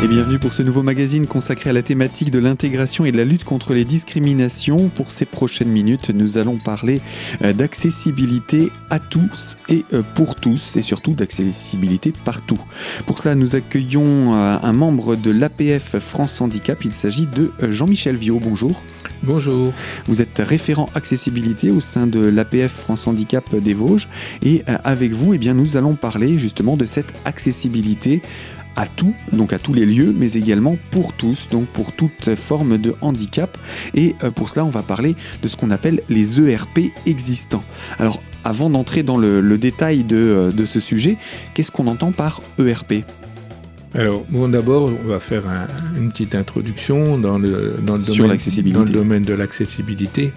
Et bienvenue pour ce nouveau magazine consacré à la thématique de l'intégration et de la lutte contre les discriminations. Pour ces prochaines minutes, nous allons parler euh, d'accessibilité à tous et euh, pour tous et surtout d'accessibilité partout. Pour cela, nous accueillons euh, un membre de l'APF France Handicap. Il s'agit de Jean-Michel Viau. Bonjour. Bonjour. Vous êtes référent accessibilité au sein de l'APF France Handicap des Vosges et avec vous, eh bien, nous allons parler justement de cette accessibilité à tout, donc à tous les lieux, mais également pour tous, donc pour toute forme de handicap. Et euh, pour cela, on va parler de ce qu'on appelle les ERP existants. Alors, avant d'entrer dans le, détail euh, de, ce sujet, qu'est-ce qu'on entend par ERP alors, bon, d'abord, on va faire une petite introduction dans le, dans le, domaine, dans le domaine de l'accessibilité.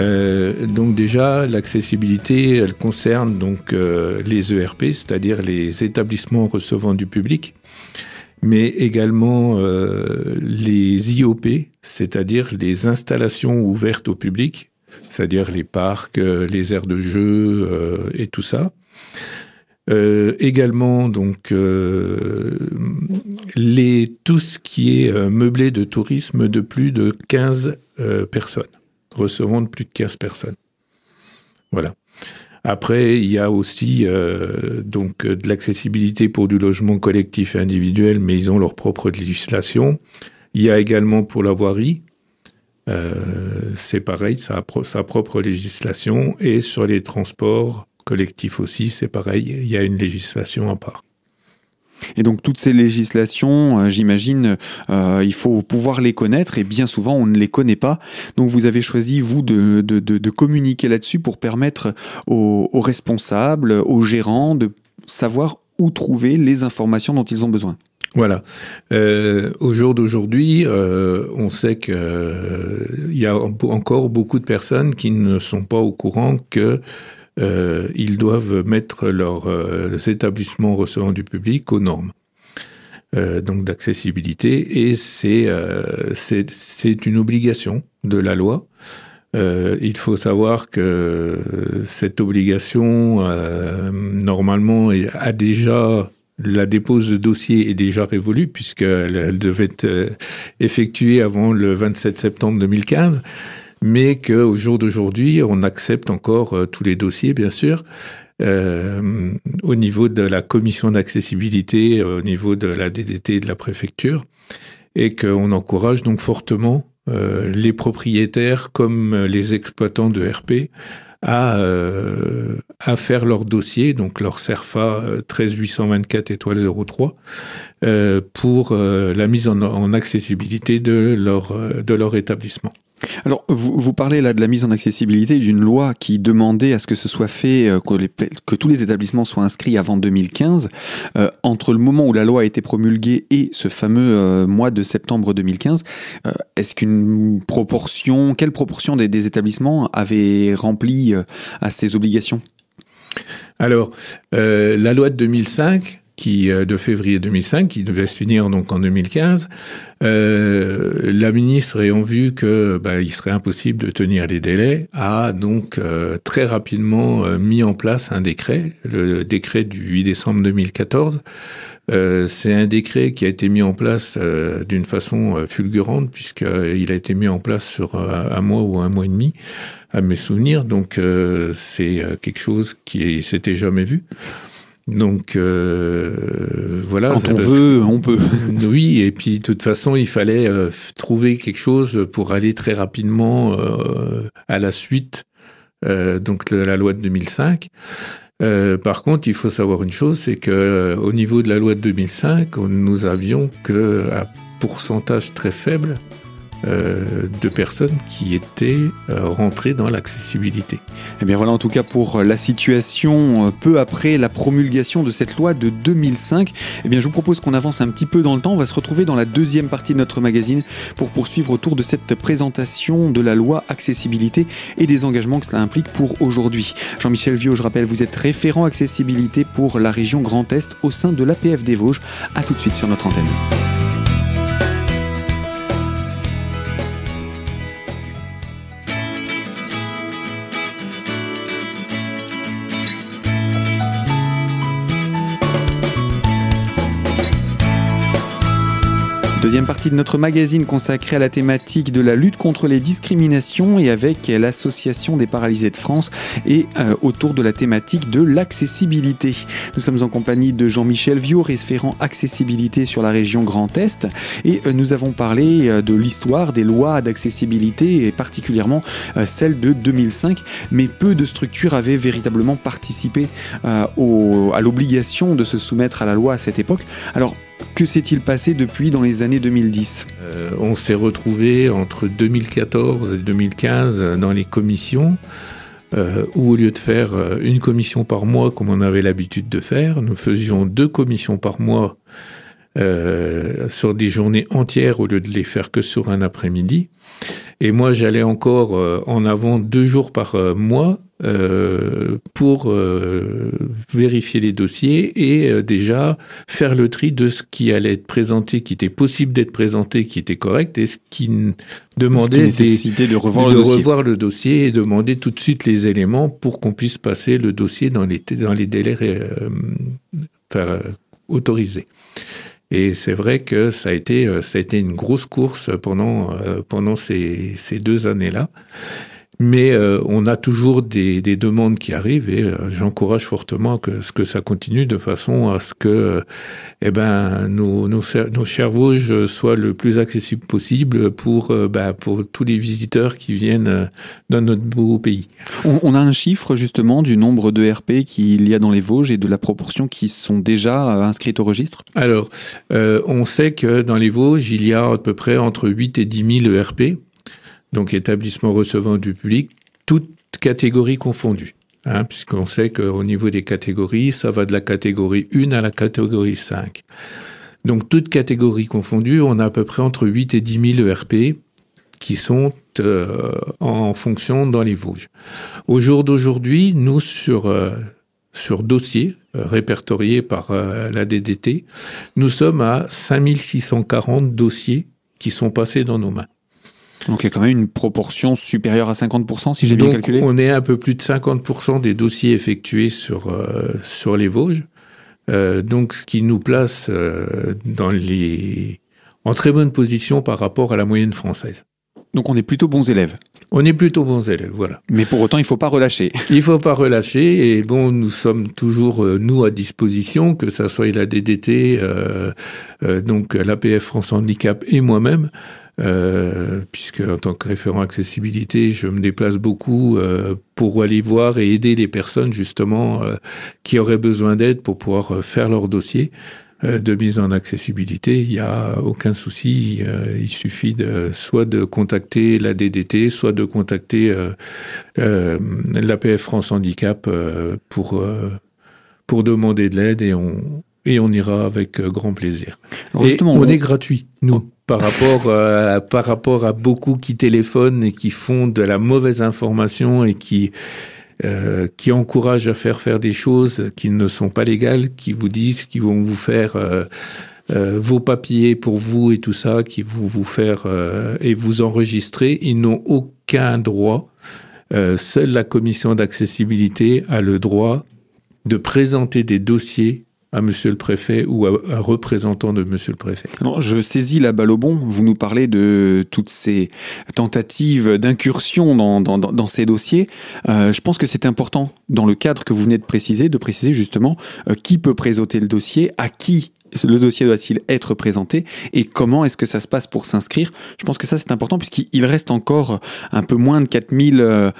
Euh, donc déjà, l'accessibilité, elle concerne donc euh, les ERP, c'est-à-dire les établissements recevant du public, mais également euh, les IOP, c'est-à-dire les installations ouvertes au public, c'est-à-dire les parcs, les aires de jeu et tout ça. également donc les tout ce qui est meublé de tourisme de plus de 15 personnes recevant de plus de 15 personnes. Voilà. Après, il y a aussi euh, donc de l'accessibilité pour du logement collectif et individuel, mais ils ont leur propre législation. Il y a également pour la voirie, euh, c'est pareil, ça a sa propre législation. Et sur les transports collectifs aussi, c'est pareil, il y a une législation à part. Et donc toutes ces législations, euh, j'imagine, euh, il faut pouvoir les connaître et bien souvent on ne les connaît pas. Donc vous avez choisi, vous, de, de, communiquer là-dessus pour permettre aux, responsables, aux gérants de savoir où trouver les informations dont ils ont besoin. Voilà. Euh, au jour d'aujourd'hui, on sait qu'il euh, y a encore beaucoup de personnes qui ne sont pas au courant que euh, ils doivent mettre leurs euh, établissements recevant du public aux normes. Euh, donc d'accessibilité et c'est c'est une obligation de la loi. il faut savoir que cette obligation normalement a déjà la dépose de dossier est déjà révolue puisqu'elle elle devait être effectuée avant le 27 septembre 2015 mais qu'au jour d'aujourd'hui, on accepte encore euh, tous les dossiers, bien sûr, euh, au niveau de la commission d'accessibilité, au niveau de la DDT et de la préfecture, et qu'on encourage donc fortement euh, les propriétaires comme les exploitants de RP à, euh, à faire leur dossier, donc leur CERFA 13824 étoile 03, euh, pour euh, la mise en, en, accessibilité de leur, de leur établissement. Alors, vous, vous, parlez là de la mise en accessibilité d'une loi qui demandait à ce que ce soit fait, euh, que, les, que tous les établissements soient inscrits avant 2015. Euh, entre le moment où la loi a été promulguée et ce fameux euh, mois de septembre 2015, euh, est-ce qu'une proportion, quelle proportion des, des établissements avaient rempli à ces obligations? Alors, la loi de 2005 qui euh, de février 2005, qui devait se finir donc en 2015, euh, la ministre ayant vu que bah, il serait impossible de tenir les délais, a donc euh, très rapidement euh, mis en place un décret, le décret du 8 décembre 2014. C'est un décret qui a été mis en place d'une façon fulgurante puisqu'il a été mis en place sur un mois ou un mois et demi à mes souvenirs. Donc c'est quelque chose qui s'était jamais vu. Donc euh, voilà. Quand on veut, on peut. oui, et puis de toute façon, il fallait euh, trouver quelque chose pour aller très rapidement euh, à la suite. Euh, donc la loi de 2005. par contre, il faut savoir une chose, c'est que au niveau de la loi de 2005, nous avions que un pourcentage très faible de personnes qui étaient euh, rentrées dans l'accessibilité. Eh bien voilà en tout cas pour la situation euh, peu après la promulgation de cette loi de 2005. Eh bien je vous propose qu'on avance un petit peu dans le temps. On va se retrouver dans la deuxième partie de notre magazine pour poursuivre autour de cette présentation de la loi accessibilité et des engagements que cela implique pour aujourd'hui. Jean-Michel Viau, je rappelle, vous êtes référent accessibilité pour la région Grand Est au sein de l'APF des Vosges. A tout de suite sur notre antenne. Deuxième partie de notre magazine consacrée à la thématique de la lutte contre les discriminations et avec l'association des paralysés de France et euh, autour de la thématique de l'accessibilité. Nous sommes en compagnie de Jean-Michel Viau, référent accessibilité sur la région Grand Est et euh, nous avons parlé euh, de l'histoire des lois d'accessibilité et particulièrement celle de 2005 mais peu de structures avaient véritablement participé à l'obligation de se soumettre à la loi à cette époque. Alors que s'est-il passé depuis dans les années 2010 euh, On s'est retrouvé entre 2014 et 2015 dans les commissions. Euh, où au lieu de faire euh, une commission par mois comme on avait l'habitude de faire, nous faisions deux commissions par mois sur des journées entières au lieu de les faire que sur un après-midi. Et moi, j'allais encore en avant deux jours par mois euh, pour euh, vérifier les dossiers et euh, déjà faire le tri de ce qui allait être présenté, qui était possible d'être présenté, qui était correct, et ce qui demandait de, revoir, de le revoir, le dossier et demander tout de suite les éléments pour qu'on puisse passer le dossier dans les, dans les délais autorisés. Et c'est vrai que ça a été, ça a été une grosse course pendant, pendant ces, ces deux années-là. Mais euh, on a toujours des, des, demandes qui arrivent et euh, j'encourage fortement que, que ça continue de façon à ce que eh ben, nos, nos, nos chers Vosges soient le plus accessibles possible pour, euh, ben, pour tous les visiteurs qui viennent dans notre beau pays. On, on, a un chiffre justement du nombre de RP qu'il y a dans les Vosges et de la proportion qui sont déjà inscrites au registre? Alors, on sait que dans les Vosges, il y a à peu près entre 8 et 10 000 ERP donc établissement recevant du public, toutes catégories confondues. Hein, puisqu'on sait qu'au niveau des catégories, ça va de la catégorie 1 à la catégorie 5. Donc toutes catégories confondues, on a à peu près entre 8 et 10 000 ERP qui sont euh, en fonction dans les Vosges. Au jour d'aujourd'hui, nous, sur, euh, sur dossier euh, répertorié par la DDT, nous sommes à 5640 dossiers qui sont passés dans nos mains. Donc il y a quand même une proportion supérieure à 50% si j'ai bien calculé. On est à un peu plus de 50% des dossiers effectués sur euh, sur les Vosges. Euh, donc ce qui nous place euh, dans les en très bonne position par rapport à la moyenne française. Donc on est plutôt bons élèves. On est plutôt bons élèves, voilà. Mais pour autant, il faut pas relâcher. Il faut pas relâcher et bon, nous sommes toujours nous à disposition, que ça soit la DDT, euh, donc l'APF France Handicap et moi-même. Euh, puisque en tant que référent accessibilité, je me déplace beaucoup euh, pour aller voir et aider les personnes justement euh, qui auraient besoin d'aide pour pouvoir euh, faire leur dossier euh, de mise en accessibilité. Il n'y a aucun souci. il suffit de soit de contacter la DDT, soit de contacter l'APF France Handicap pour pour demander de l'aide et on et on ira avec grand plaisir. et on est gratuit, nous par rapport à, par rapport à beaucoup qui téléphonent et qui font de la mauvaise information et qui euh, qui encouragent à faire faire des choses qui ne sont pas légales, qui vous disent qu'ils vont vous faire euh, euh, vos papiers pour vous et tout ça, qui vont vous faire et vous enregistrer, ils n'ont aucun droit. Seule la commission d'accessibilité a le droit de présenter des dossiers à monsieur le préfet ou à un représentant de monsieur le préfet. Alors, je saisis la balle au bon. Vous nous parlez de toutes ces tentatives d'incursion dans, ces dossiers. Euh, je pense que c'est important, dans le cadre que vous venez de préciser, de préciser justement euh, qui peut présenter le dossier, à qui le dossier doit-il être présenté et comment est-ce que ça se passe pour s'inscrire? Je pense que ça c'est important puisqu'il reste encore un peu moins de 4000 euh,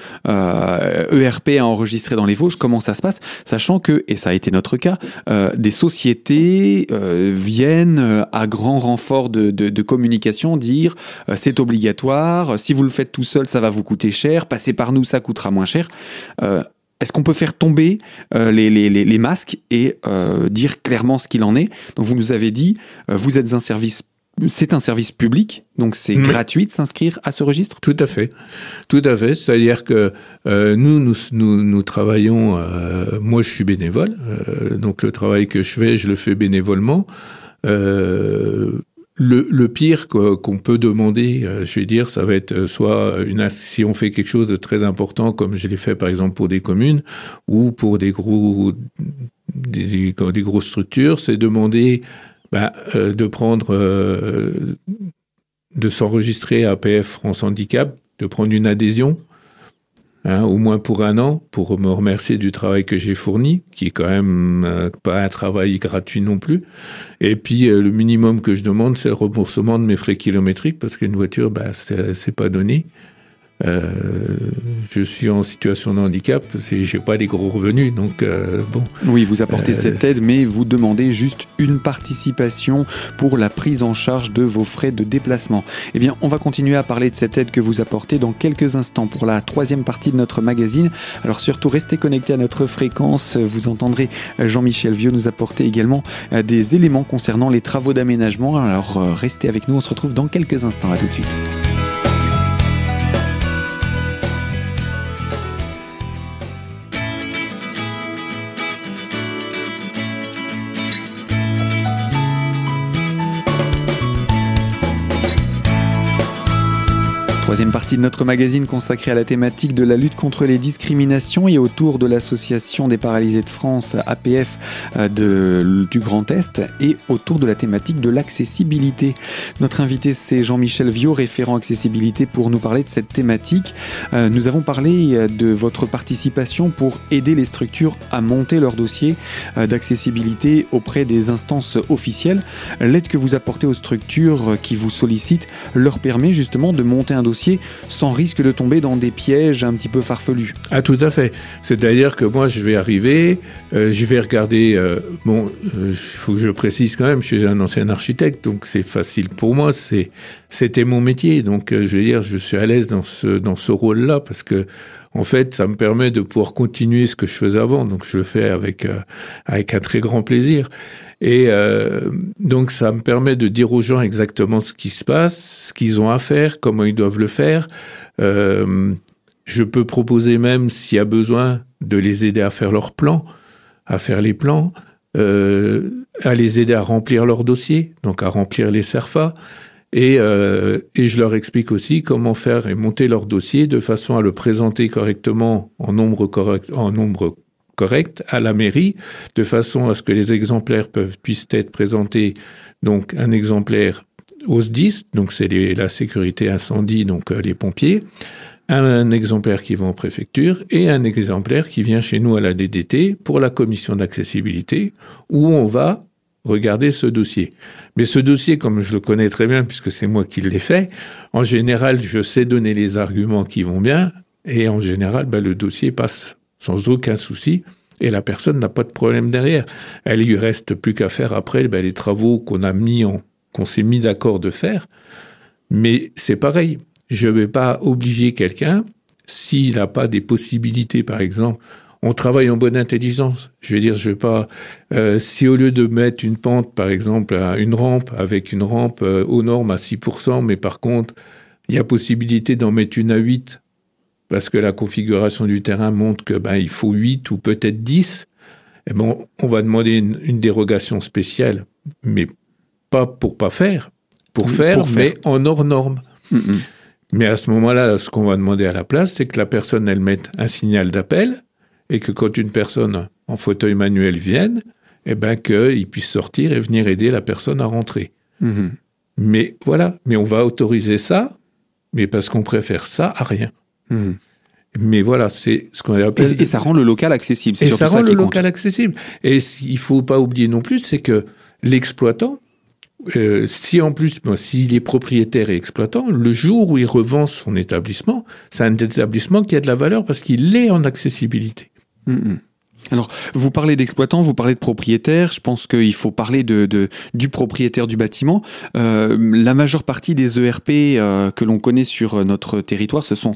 ERP à enregistrer dans les Vosges. Comment ça se passe? Sachant que, et ça a été notre cas, euh, des sociétés euh, viennent euh, à grand renfort de, de, communication dire euh, c'est obligatoire, si vous le faites tout seul ça va vous coûter cher, passez par nous ça coûtera moins cher. Est-ce qu'on peut faire tomber euh, les, les, les, masques et euh, dire clairement ce qu'il en est? Donc vous nous avez dit, euh, vous êtes un service, c'est un service public, donc c'est mmh. gratuit de s'inscrire à ce registre? Tout à fait, tout à fait. C'est-à-dire que euh, nous, nous, nous, nous travaillons. Euh, moi, je suis bénévole, euh, donc le travail que je fais, je le fais bénévolement. Le, le, pire qu'on peut demander, euh, je vais dire, ça va être euh, soit une si on fait quelque chose de très important, comme je l'ai fait par exemple pour des communes ou pour des gros des, grosses structures, c'est demander ben, de prendre, de s'enregistrer à APF France Handicap, de prendre une adhésion, Hein, au moins pour un an, pour me remercier du travail que j'ai fourni, qui est quand même pas un travail gratuit non plus. Et puis le minimum que je demande, c'est le remboursement de mes frais kilométriques, parce qu'une voiture, bah, c'est pas donné. Euh, je suis en situation de handicap, j'ai pas des gros revenus, donc euh, bon. Oui, vous apportez euh, cette aide, mais vous demandez juste une participation pour la prise en charge de vos frais de déplacement. Eh bien, on va continuer à parler de cette aide que vous apportez dans quelques instants pour la troisième partie de notre magazine. Alors surtout, restez connectés à notre fréquence. Vous entendrez Jean-Michel Vieux nous apporter également des éléments concernant les travaux d'aménagement. Alors restez avec nous, on se retrouve dans quelques instants. À tout de suite. Troisième partie de notre magazine consacrée à la thématique de la lutte contre les discriminations et autour de l'association des paralysés de France, APF, euh, du Grand Est et autour de la thématique de l'accessibilité. Notre invité c'est Jean-Michel Viau, référent accessibilité pour nous parler de cette thématique. Euh, nous avons parlé euh, de votre participation pour aider les structures à monter leur dossier d'accessibilité auprès des instances officielles. L'aide que vous apportez aux structures qui vous sollicitent leur permet justement de monter un dossier sans risque de tomber dans des pièges un petit peu farfelus. Ah tout à fait. C'est-à-dire que moi je vais arriver, euh, je vais regarder, euh, bon, il euh, faut que je précise quand même, je suis un ancien architecte, donc c'est facile pour moi, c'était mon métier, donc je vais dire, je suis à l'aise dans ce, dans ce rôle-là parce que en fait, ça me permet de pouvoir continuer ce que je faisais avant. Donc, je le fais avec avec un très grand plaisir. Et euh, donc ça me permet de dire aux gens exactement ce qui se passe, ce qu'ils ont à faire, comment ils doivent le faire. Euh, je peux proposer même, s'il y a besoin, de les aider à faire leurs plans, à faire les plans, euh, à les aider à remplir leur dossier, donc à remplir les CERFA. Et, euh, et, je leur explique aussi comment faire et monter leur dossier de façon à le présenter correctement en nombre correct, en nombre correcte à la mairie, de façon à ce que les exemplaires puissent être présentés. Donc un exemplaire au SDIS, donc c'est la sécurité incendie, donc euh, les pompiers, un, exemplaire qui va en préfecture et un exemplaire qui vient chez nous à la DDT pour la commission d'accessibilité, où on va regarder ce dossier. Mais ce dossier, comme je le connais très bien, puisque c'est moi qui l'ai fait, en général, je sais donner les arguments qui vont bien, et en général, ben, le dossier passe sans aucun souci, et la personne n'a pas de problème derrière. Elle lui reste plus qu'à faire après ben, les travaux qu'on a mis en, qu'on s'est mis d'accord de faire. Mais c'est pareil. Je ne vais pas obliger quelqu'un s'il n'a pas des possibilités, par exemple. On travaille en bonne intelligence. Je veux dire, je vais pas. Euh, si au lieu de mettre une pente, par exemple, une rampe avec une rampe euh, aux normes à 6%, mais par contre, il y a possibilité d'en mettre une à 8 parce que la configuration du terrain montre que ben, il faut 8 ou peut-être 10, et eh bon, on va demander une, dérogation spéciale, mais pas pour pas faire, pour faire, mais en hors norme. Mais à ce moment-là, ce qu'on va demander à la place, c'est que la personne, elle mette un signal d'appel et que quand une personne en fauteuil manuel vienne, eh ben, qu'il puisse sortir et venir aider la personne à rentrer. Mm-hmm. Mais voilà, mais on va autoriser ça, mais parce qu'on préfère ça à rien. Mhm. Mais voilà, c'est ce qu'on appelle. Et, ça rend le local accessible. Et ça rend le local accessible. Et il faut pas oublier non plus, c'est que l'exploitant, euh, si en plus, s'il est propriétaire et exploitant, le jour où il revend son établissement, c'est un établissement qui a de la valeur parce qu'il est en accessibilité. Mhm. Alors, vous parlez d'exploitant, vous parlez de propriétaire. Je pense qu'il faut parler du propriétaire du bâtiment. Euh, la majeure partie des ERP euh, que l'on connaît sur notre territoire, ce sont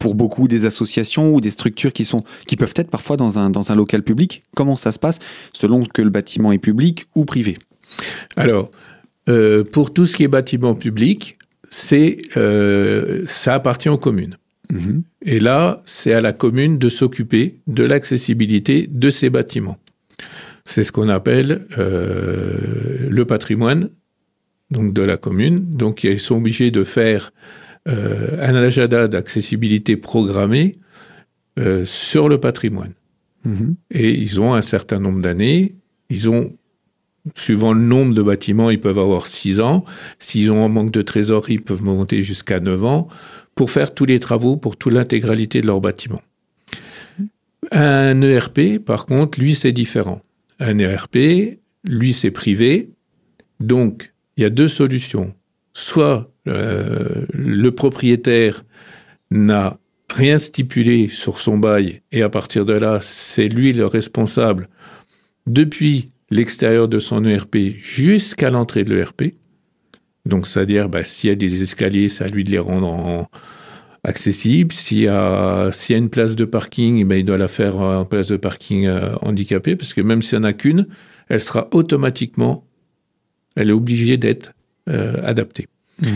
pour beaucoup des associations ou des structures qui peuvent être parfois dans un local public. Comment ça se passe selon que le bâtiment est public ou privé? Alors, euh, pour tout ce qui est bâtiment public, ça appartient aux communes. Mhm. Et là, c'est à la commune de s'occuper de l'accessibilité de ces bâtiments. C'est ce qu'on appelle euh, le patrimoine donc de la commune. Donc ils sont obligés de faire euh, un agenda d'accessibilité programmé euh, sur le patrimoine. Mhm. Et ils ont un certain nombre d'années. Ils ont suivant le nombre de bâtiments, ils peuvent avoir 6 ans. S'ils ont un manque de trésorerie, ils peuvent monter jusqu'à 9 ans pour faire tous les travaux pour toute l'intégralité de leur bâtiment. Un ERP, par contre, lui, c'est différent. Un ERP, lui, c'est privé. Donc, il y a deux solutions. Soit euh, le propriétaire n'a rien stipulé sur son bail et à partir de là, c'est lui le responsable depuis l'extérieur de son ERP jusqu'à l'entrée de l'ERP. Donc, c'est-à-dire, bah, s'il y a des escaliers, c'est à lui de les rendre accessibles. S'il y, a, s'il y a une place de parking, bah, il doit la faire en place de parking euh, handicapée, parce que même s'il n'y en a qu'une, elle sera automatiquement, elle est obligée d'être euh, adaptée. Mmh.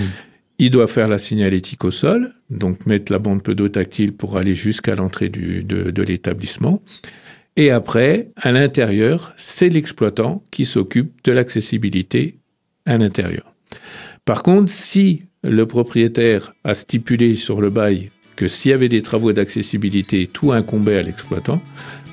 Il doit faire la signalétique au sol, donc mettre la bande pseudo-tactile pour aller jusqu'à l'entrée de, de l'établissement. Et après, à l'intérieur, c'est l'exploitant qui s'occupe de l'accessibilité à l'intérieur. Par contre, si le propriétaire a stipulé sur le bail que s'il y avait des travaux d'accessibilité, tout incombait à l'exploitant,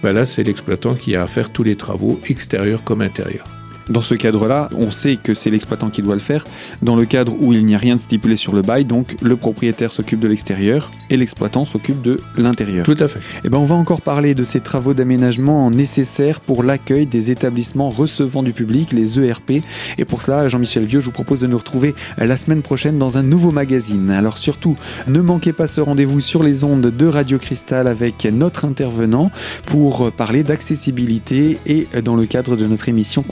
ben là, c'est l'exploitant qui a à faire tous les travaux extérieurs comme intérieurs. Dans ce cadre-là, on sait que c'est l'exploitant qui doit le faire. Dans le cadre où il n'y a rien de stipulé sur le bail, donc le propriétaire s'occupe de l'extérieur et l'exploitant s'occupe de l'intérieur. Tout à fait. Et eh ben on va encore parler de ces travaux d'aménagement nécessaires pour l'accueil des établissements recevant du public, les ERP. Et pour cela, Jean-Michel Vieux, je vous propose de nous retrouver la semaine prochaine dans un nouveau magazine. Alors surtout, ne manquez pas ce rendez-vous sur les ondes de Radio Cristal avec notre intervenant pour parler d'accessibilité et dans le cadre de notre émission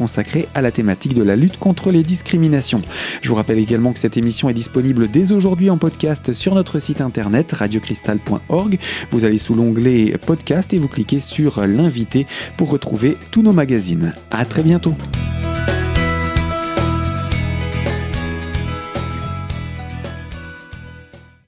à la thématique de la lutte contre les discriminations. Je vous rappelle également que cette émission est disponible dès aujourd'hui en podcast sur notre site internet radiocristal.org. Vous allez sous l'onglet podcast et vous cliquez sur l'invité pour retrouver tous nos magazines. À très bientôt.